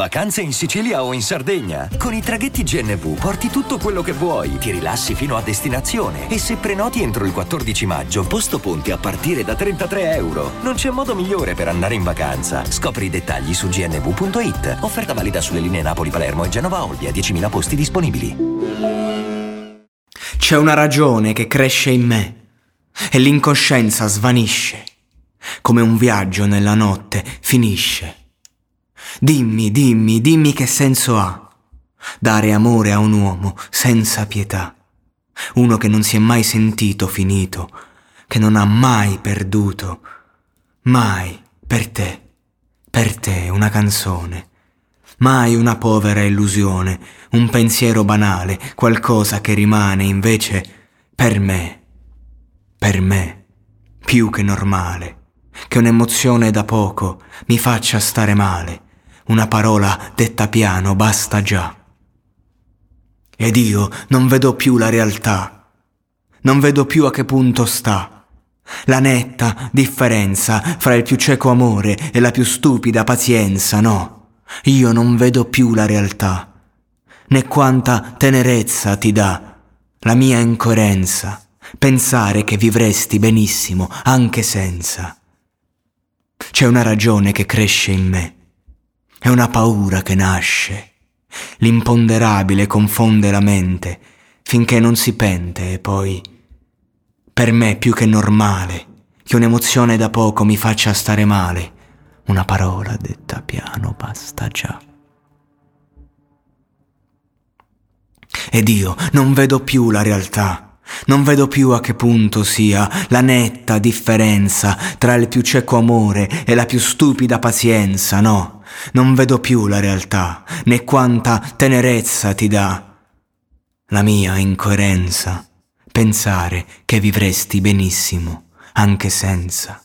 Vacanze in Sicilia o in Sardegna. Con i traghetti GNV porti tutto quello che vuoi, ti rilassi fino a destinazione e se prenoti entro il 14 maggio, posto ponti a partire da 33 euro. Non c'è modo migliore per andare in vacanza. Scopri i dettagli su gnv.it. Offerta valida sulle linee Napoli-Palermo e Genova-Olbia, 10.000 posti disponibili. C'è una ragione che cresce in me e l'incoscienza svanisce, come un viaggio nella notte finisce. Dimmi, dimmi, dimmi che senso ha dare amore a un uomo senza pietà, uno che non si è mai sentito finito, che non ha mai perduto, mai per te, per te una canzone, mai una povera illusione, un pensiero banale, qualcosa che rimane invece per me, per me, più che normale, che un'emozione da poco mi faccia stare male, una parola detta piano basta già. Ed io non vedo più la realtà, non vedo più a che punto sta. La netta differenza fra il più cieco amore e la più stupida pazienza, no. Io non vedo più la realtà, né quanta tenerezza ti dà la mia incoerenza, pensare che vivresti benissimo anche senza. C'è una ragione che cresce in me, è una paura che nasce, l'imponderabile confonde la mente finché non si pente e poi, per me più che normale, che un'emozione da poco mi faccia stare male, una parola detta piano basta già. Ed io non vedo più la realtà, non vedo più a che punto sia la netta differenza tra il più cieco amore e la più stupida pazienza, no, non vedo più la realtà, né quanta tenerezza ti dà la mia incoerenza, pensare che vivresti benissimo anche senza.